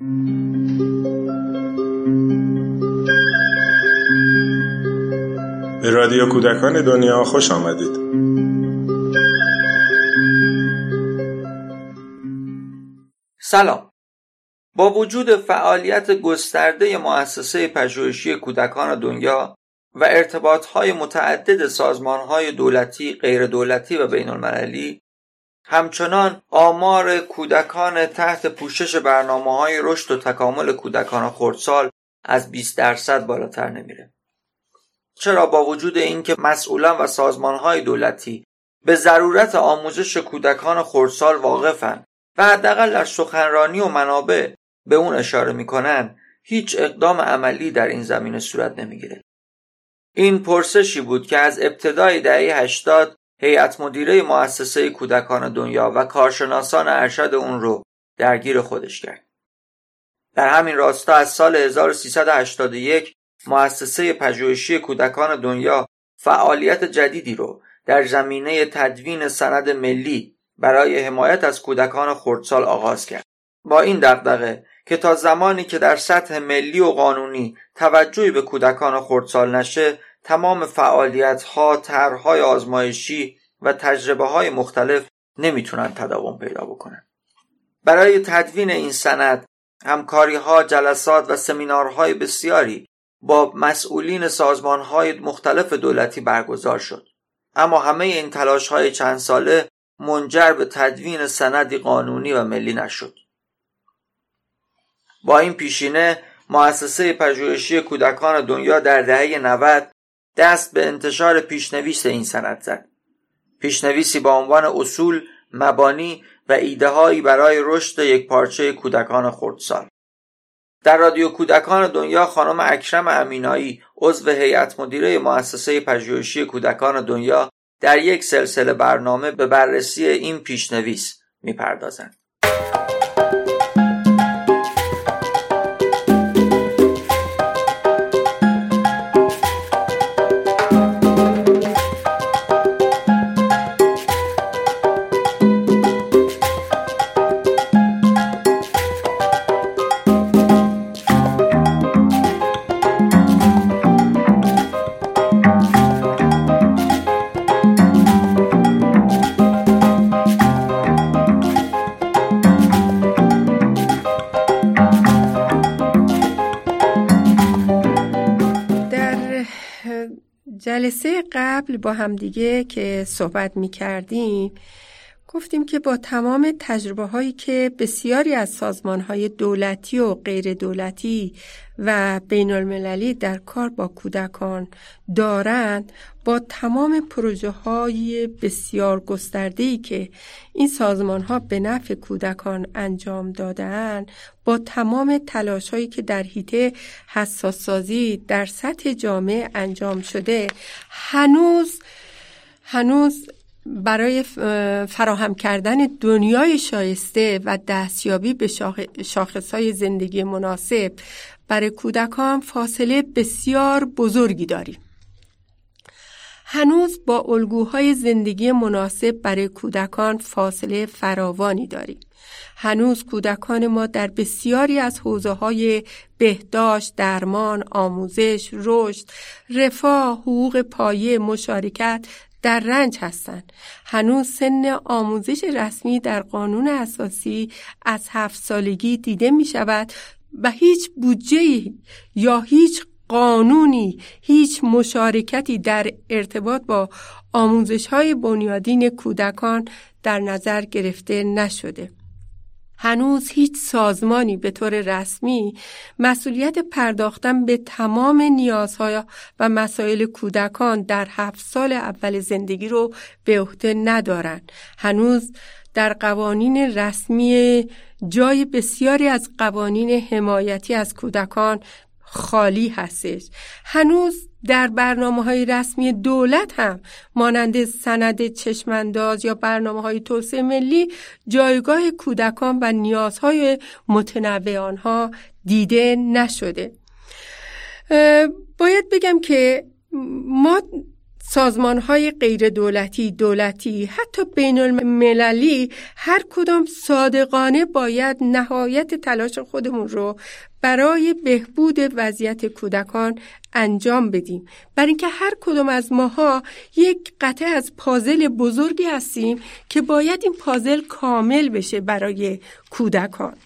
به رادیو کودکان دنیا خوش آمدید. سلام. با وجود فعالیت گسترده مؤسسه پژوهشی کودکان دنیا و ارتباطهای متعدد سازمانهای دولتی، غیر دولتی و بین المللی همچنان آمار کودکان تحت پوشش برنامه های رشد و تکامل کودکان خردسال از 20 درصد بالاتر نمیره. چرا با وجود اینکه مسئولان و سازمانهای دولتی به ضرورت آموزش کودکان خردسال واقفن و حداقل در سخنرانی و منابع به اون اشاره می‌کنن هیچ اقدام عملی در این زمینه صورت نمی‌گیره این پرسشی بود که از ابتدای دهه 80 هیئت مدیره مؤسسه کودکان دنیا و کارشناسان ارشد اون رو درگیر خودش کرد. در همین راستا از سال 1381 مؤسسه پژوهشی کودکان دنیا فعالیت جدیدی رو در زمینه تدوین سند ملی برای حمایت از کودکان خردسال آغاز کرد. با این دغدغه که تا زمانی که در سطح ملی و قانونی توجهی به کودکان خردسال نشه تمام فعالیت ها طرحهای آزمایشی و تجربه های مختلف نمی‌تونن تداوم پیدا بکنن. برای تدوین این سند همکاری ها جلسات و سمینارهای بسیاری با مسئولین سازمان های مختلف دولتی برگزار شد. اما همه این تلاش های چند ساله منجر به تدوین سندی قانونی و ملی نشد. با این پیشینه مؤسسه پژوهشی کودکان دنیا در دهه 90 دست به انتشار پیشنویس این سند زد. پیشنویسی با عنوان اصول مبانی و ایدههایی برای رشد یک پارچه کودکان خردسال. در رادیو کودکان دنیا خانم اکرم امینایی عضو هیئت مدیره مؤسسه پژوهشی کودکان دنیا در یک سلسله برنامه به بررسی این پیشنویس می‌پردازند. جلسه قبل با همدیگه که صحبت می کردیم گفتیم که با تمام تجربه هایی که بسیاری از سازمان های دولتی و غیر دولتی و بین المللی در کار با کودکان دارند با تمام پروژه های بسیار گسترده که این سازمان ها به نفع کودکان انجام دادن با تمام تلاش هایی که در حیطه حساس سازی در سطح جامعه انجام شده هنوز هنوز برای فراهم کردن دنیای شایسته و دستیابی به های زندگی مناسب برای کودکان فاصله بسیار بزرگی داریم. هنوز با الگوهای زندگی مناسب برای کودکان فاصله فراوانی داریم. هنوز کودکان ما در بسیاری از حوزه های بهداشت، درمان، آموزش، رشد، رفاه، حقوق پایه، مشارکت در رنج هستند. هنوز سن آموزش رسمی در قانون اساسی از هفت سالگی دیده می شود و هیچ بودجه یا هیچ قانونی هیچ مشارکتی در ارتباط با آموزش های بنیادین کودکان در نظر گرفته نشده. هنوز هیچ سازمانی به طور رسمی مسئولیت پرداختن به تمام نیازهای و مسائل کودکان در هفت سال اول زندگی رو به عهده ندارند. هنوز در قوانین رسمی جای بسیاری از قوانین حمایتی از کودکان خالی هستش هنوز در برنامه های رسمی دولت هم مانند سند چشمانداز یا برنامه های توسعه ملی جایگاه کودکان و نیازهای متنوع آنها دیده نشده. باید بگم که ما سازمان های غیر دولتی دولتی حتی بین المللی هر کدام صادقانه باید نهایت تلاش خودمون رو برای بهبود وضعیت کودکان انجام بدیم. برای اینکه هر کدام از ماها یک قطعه از پازل بزرگی هستیم که باید این پازل کامل بشه برای کودکان.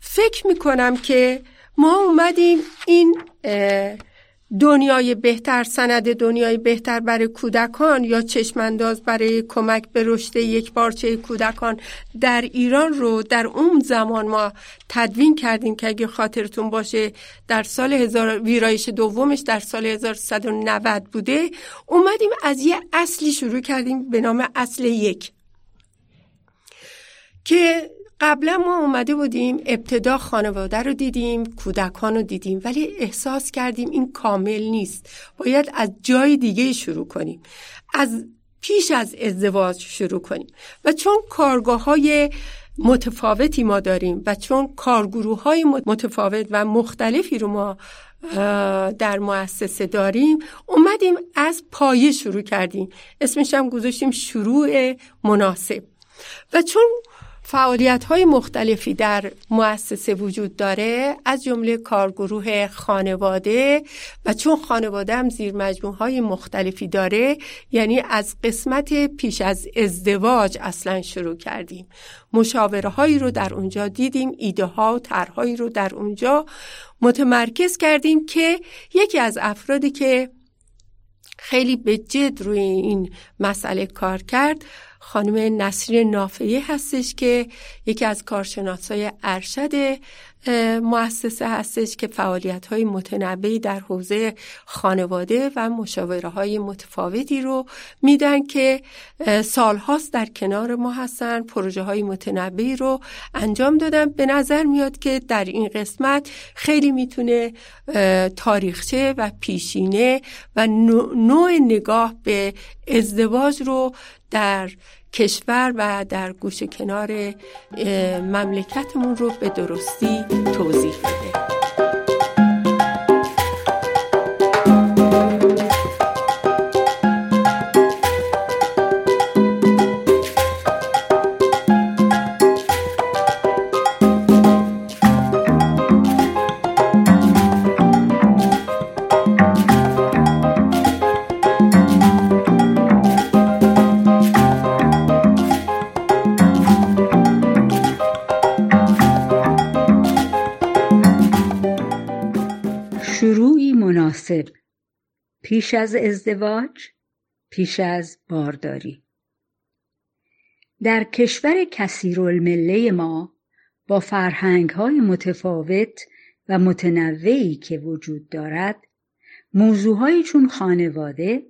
فکر می‌کنم که ما اومدیم این دنیای بهتر سند دنیای بهتر برای کودکان یا چشمانداز برای کمک به رشد یک پارچه کودکان در ایران رو در اون زمان ما تدوین کردیم که اگه خاطرتون باشه در سال هزار ویرایش دومش در سال 1190 بوده اومدیم از یه اصلی شروع کردیم به نام اصل یک که قبلا ما اومده بودیم ابتدا خانواده رو دیدیم کودکان رو دیدیم ولی احساس کردیم این کامل نیست. باید از جای دیگه شروع کنیم. از پیش از ازدواج شروع کنیم. و چون کارگاه های متفاوتی ما داریم و چون کارگروه های متفاوت و مختلفی رو ما در مؤسسه داریم اومدیم از پایه شروع کردیم. اسمش هم گذاشتیم شروع مناسب. و چون فعالیت های مختلفی در مؤسسه وجود داره از جمله کارگروه خانواده و چون خانواده هم زیر مجموع های مختلفی داره یعنی از قسمت پیش از ازدواج اصلا شروع کردیم. مشاوره هایی رو در اونجا دیدیم ایده ها و طرحهایی رو در اونجا متمرکز کردیم که یکی از افرادی که خیلی به جد روی این مسئله کار کرد خانم نصیر نافعه هستش که یکی از کارشناسای ارشد مؤسسه هستش که فعالیت های متنوعی در حوزه خانواده و مشاوره های متفاوتی رو میدن که سالهاست در کنار ما هستن پروژه های متنوعی رو انجام دادن. به نظر میاد که در این قسمت خیلی می‌تونه تاریخچه و پیشینه و نوع نگاه به ازدواج رو در کشور و در گوش کنار مملکتمون رو به درستی توضیح بده. پیش از ازدواج پیش از بارداری در کشور کثیرالمله ما با فرهنگ های متفاوت و متنوعی که وجود دارد موضوعهایی چون خانواده،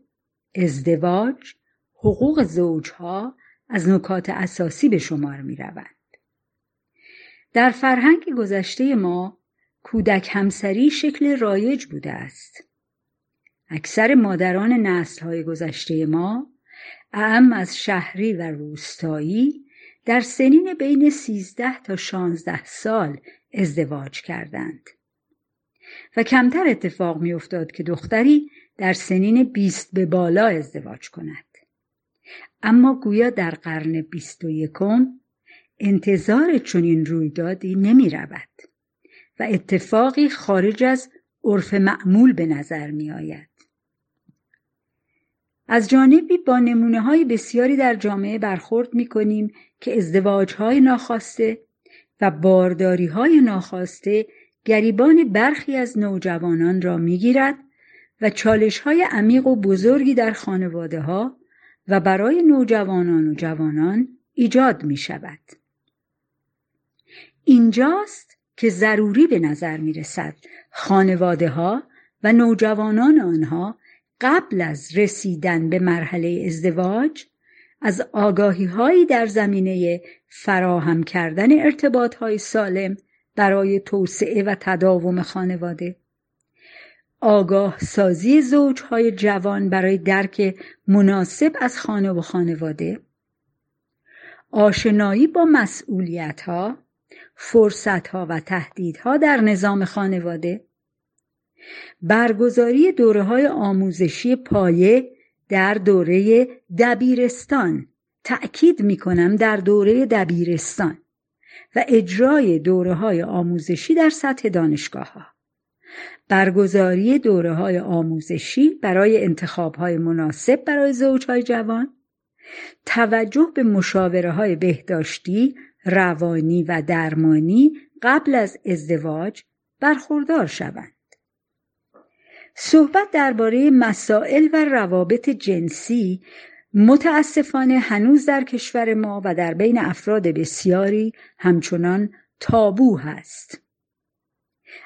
ازدواج، حقوق زوجها از نکات اساسی به شمار می روند. در فرهنگ گذشته ما کودک همسری شکل رایج بوده است. اکثر مادران نسلهای گذشته ما اعم از شهری و روستایی در سنین بین سیزده تا شانزده سال ازدواج کردند و کمتر اتفاق میافتاد که دختری در سنین بیست به بالا ازدواج کند اما گویا در قرن بیست و یکم انتظار چنین رویدادی نمی رود و اتفاقی خارج از عرف معمول به نظر می آید. از جانبی با نمونه های بسیاری در جامعه برخورد می کنیم که ازدواج های ناخواسته و بارداری های ناخواسته گریبان برخی از نوجوانان را می گیرد و چالش های عمیق و بزرگی در خانواده ها و برای نوجوانان و جوانان ایجاد می شود. اینجاست که ضروری به نظر می رسد خانواده ها و نوجوانان آنها قبل از رسیدن به مرحله ازدواج از آگاهی هایی در زمینه فراهم کردن ارتباط های سالم برای توسعه و تداوم خانواده. آگاه سازی زوج های جوان برای درک مناسب از خانه و خانواده. آشنایی با مسئولیت ها فرصت ها و تهدیدها در نظام خانواده. برگزاری دوره های آموزشی پایه در دوره دبیرستان تأکید می کنم در دوره دبیرستان و اجرای دوره های آموزشی در سطح دانشگاه ها. برگزاری دوره های آموزشی برای انتخاب های مناسب برای زوج های جوان توجه به مشاوره های بهداشتی، روانی و درمانی قبل از ازدواج برخوردار شوند. صحبت درباره مسائل و روابط جنسی متاسفانه هنوز در کشور ما و در بین افراد بسیاری همچنان تابو هست.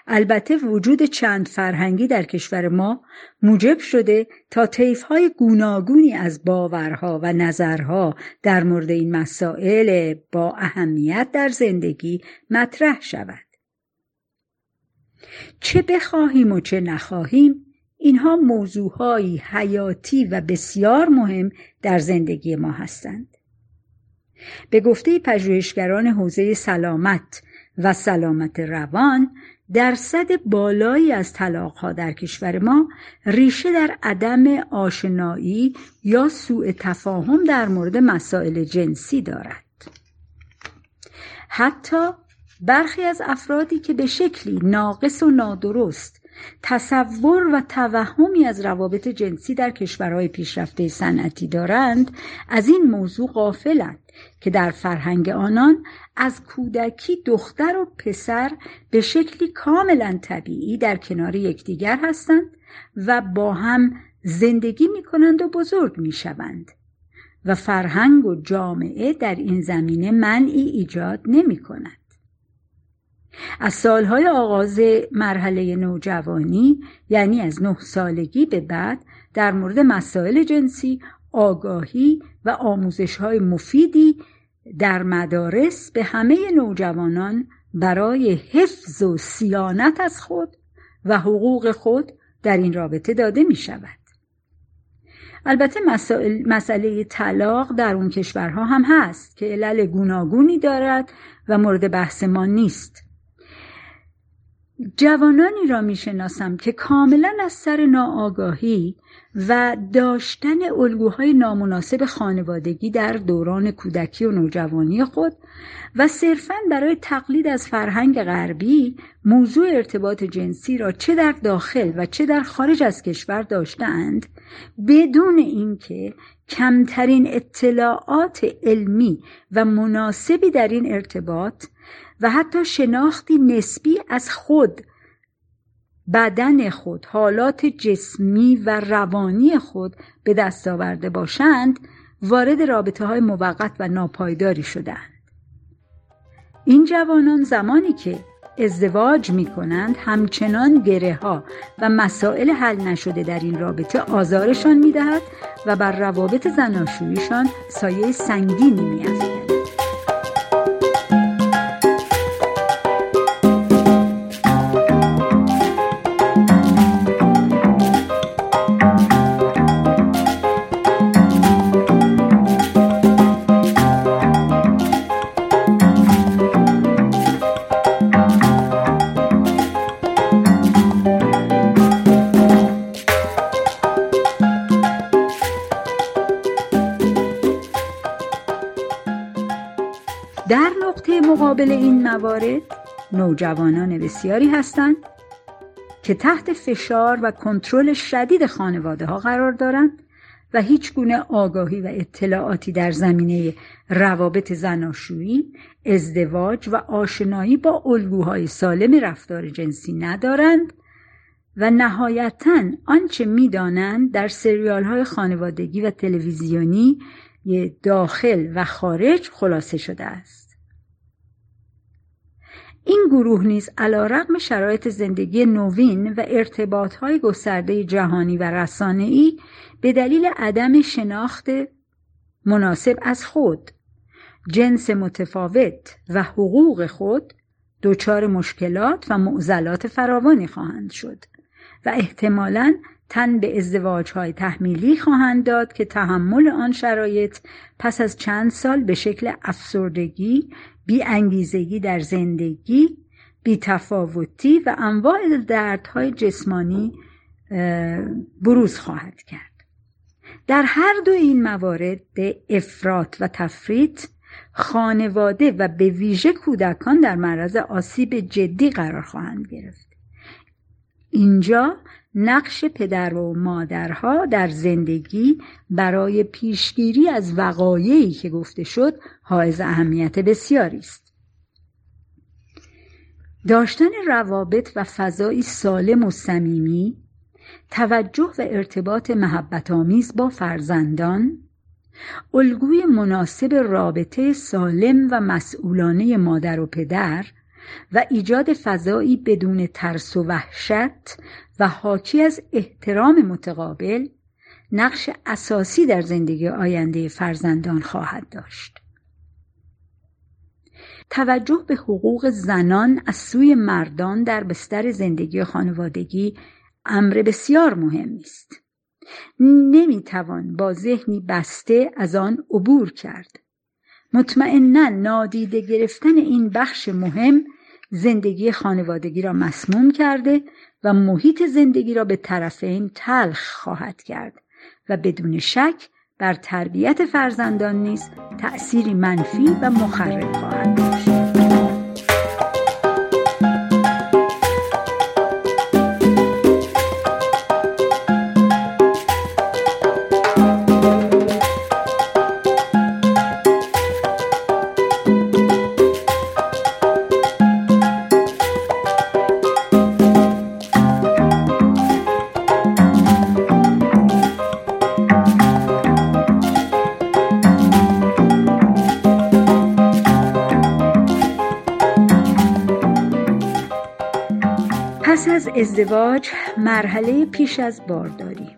البته وجود چند فرهنگی در کشور ما موجب شده تا طیفهای گوناگونی از باورها و نظرها در مورد این مسائل با اهمیت در زندگی مطرح شود. چه بخواهیم و چه نخواهیم اینها موضوعهایی حیاتی و بسیار مهم در زندگی ما هستند. به گفته پژوهشگران حوزه سلامت و سلامت روان درصد بالایی از طلاقها در کشور ما ریشه در عدم آشنایی یا سوء تفاهم در مورد مسائل جنسی دارد. حتی برخی از افرادی که به شکلی ناقص و نادرست تصور و توهمی از روابط جنسی در کشورهای پیشرفته صنعتی دارند از این موضوع غافلند که در فرهنگ آنان از کودکی دختر و پسر به شکلی کاملا طبیعی در کنار یکدیگر هستند و با هم زندگی می کنند و بزرگ می شوند و فرهنگ و جامعه در این زمینه منعی ایجاد نمی کند. از سالهای آغاز مرحله نوجوانی یعنی از نه سالگی به بعد در مورد مسائل جنسی آگاهی و آموزش های مفیدی در مدارس به همه نوجوانان برای حفظ و سیانت از خود و حقوق خود در این رابطه داده می شود. البته مسائل، مسئله طلاق در اون کشورها هم هست که علل گوناگونی دارد و مورد بحث ما نیست. جوانانی را می‌شناسم که کاملا از سر ناآگاهی و داشتن الگوهای نامناسب خانوادگی در دوران کودکی و نوجوانی خود و صرفا برای تقلید از فرهنگ غربی موضوع ارتباط جنسی را چه در داخل و چه در خارج از کشور داشتند بدون اینکه کمترین اطلاعات علمی و مناسبی در این ارتباط و حتی شناختی نسبی از خود بدن خود حالات جسمی و روانی خود به دست آورده باشند وارد رابطه های موقت و ناپایداری شدند. این جوانان زمانی که ازدواج می کنند همچنان گره ها و مسائل حل نشده در این رابطه آزارشان می دهد و بر روابط زناشویشان سایه سنگینی می موارد نوجوانان بسیاری هستند که تحت فشار و کنترل شدید خانواده ها قرار دارند و هیچ گونه آگاهی و اطلاعاتی در زمینه روابط زناشویی، ازدواج و آشنایی با الگوهای سالم رفتار جنسی ندارند و نهایتا آنچه می‌دانند در سریال های خانوادگی و تلویزیونی داخل و خارج خلاصه شده است. این گروه نیز رقم شرایط زندگی نوین و ارتباطهای گسترده جهانی و رسانه‌ای به دلیل عدم شناخت مناسب از خود جنس متفاوت و حقوق خود دچار مشکلات و معضلات فراوانی خواهند شد و احتمالاً تن به ازدواج های تحمیلی خواهند داد که تحمل آن شرایط پس از چند سال به شکل افسردگی بی انگیزگی در زندگی بی تفاوتی و انواع دردهای جسمانی بروز خواهد کرد. در هر دو این موارد افراط و تفریط خانواده و به ویژه کودکان در معرض آسیب جدی قرار خواهند گرفت. اینجا نقش پدر و مادرها در زندگی برای پیشگیری از وقایعی که گفته شد حائز اهمیت بسیاری است. داشتن روابط و فضایی سالم و صمیمی توجه و ارتباط محبت آمیز با فرزندان الگوی مناسب رابطه سالم و مسئولانه مادر و پدر و ایجاد فضایی بدون ترس و وحشت و حاکی از احترام متقابل نقش اساسی در زندگی آینده فرزندان خواهد داشت. توجه به حقوق زنان از سوی مردان در بستر زندگی خانوادگی امر بسیار مهمی است نمی‌توان با ذهنی بسته از آن عبور کرد. مطمئنا نادیده گرفتن این بخش مهم زندگی خانوادگی را مسموم کرده و محیط زندگی را به طرفین تلخ خواهد کرد و بدون شک بر تربیت فرزندان نیز تأثیری منفی و مخرب خواهد داشت. ازدواج مرحله پیش از بارداری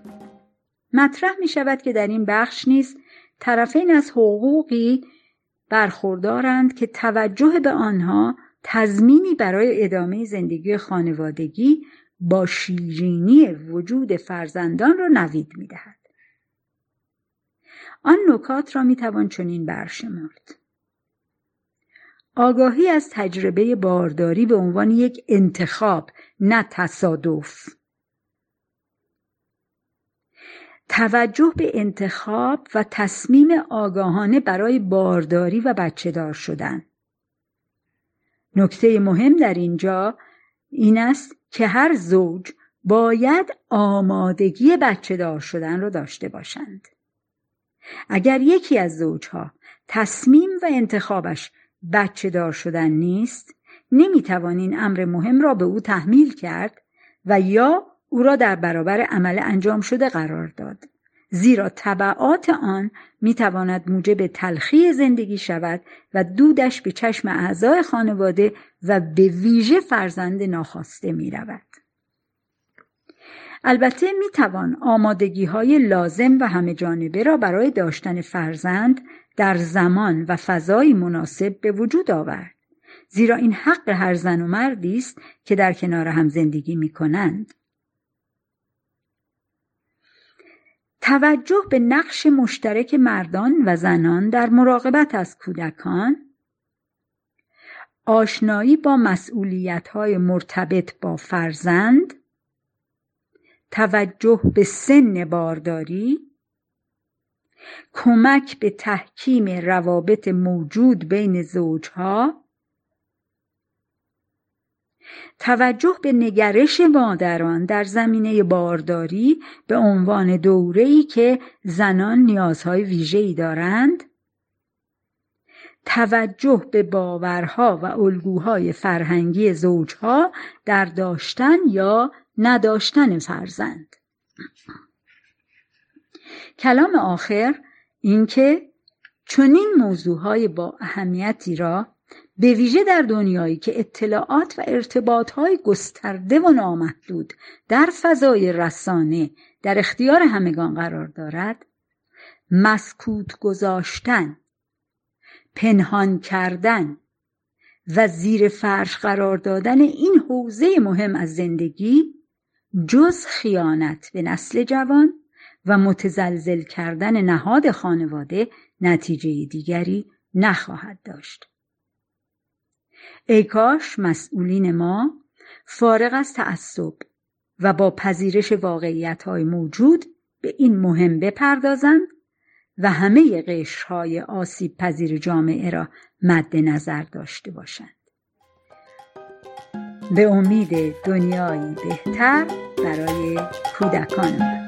مطرح می شود که در این بخش نیز طرفین از حقوقی برخوردارند که توجه به آنها تضمینی برای ادامه زندگی خانوادگی با شیرینی وجود فرزندان را نوید می دهد. آن نکات را می توان چنین برشمرد. آگاهی از تجربه بارداری به عنوان یک انتخاب نه تصادف. توجه به انتخاب و تصمیم آگاهانه برای بارداری و بچه دار شدن. نکته مهم در اینجا این است که هر زوج باید آمادگی بچه دار شدن را داشته باشند. اگر یکی از زوجها تصمیم و انتخابش بچه دار شدن نیست نمی‌توان این امر مهم را به او تحمیل کرد و یا او را در برابر عمل انجام شده قرار داد زیرا طبعات آن می‌تواند موجب تلخی زندگی شود و دودش به چشم اعضای خانواده و به ویژه فرزند ناخواسته می رود. البته می توان آمادگی های لازم و همه جانبه را برای داشتن فرزند در زمان و فضای مناسب به وجود آورد. زیرا این حق هر زن و مردی است که در کنار هم زندگی می کنند. توجه به نقش مشترک مردان و زنان در مراقبت از کودکان. آشنایی با مسئولیت های مرتبط با فرزند. توجه به سن بارداری. کمک به تحکیم روابط موجود بین زوجها. توجه به نگرش مادران در زمینه بارداری به عنوان دوره‌ای که زنان نیازهای ویژه‌ای دارند. توجه به باورها و الگوهای فرهنگی زوجها در داشتن یا نداشتن فرزند. کلام آخر اینکه چنین موضوعهای با اهمیتی را به ویژه در دنیایی که اطلاعات و ارتباطهای گسترده و نامحدود در فضای رسانه در اختیار همگان قرار دارد مسکوت گذاشتن پنهان کردن و زیر فرش قرار دادن این حوزه مهم از زندگی جز خیانت به نسل جوان و متزلزل کردن نهاد خانواده نتیجه دیگری نخواهد داشت. ای کاش مسئولین ما فارغ از تعصب و با پذیرش واقعیت های موجود به این مهم بپردازند و همه قشرهای آسیب پذیر جامعه را مد نظر داشته باشند. به امید دنیایی بهتر برای کودکان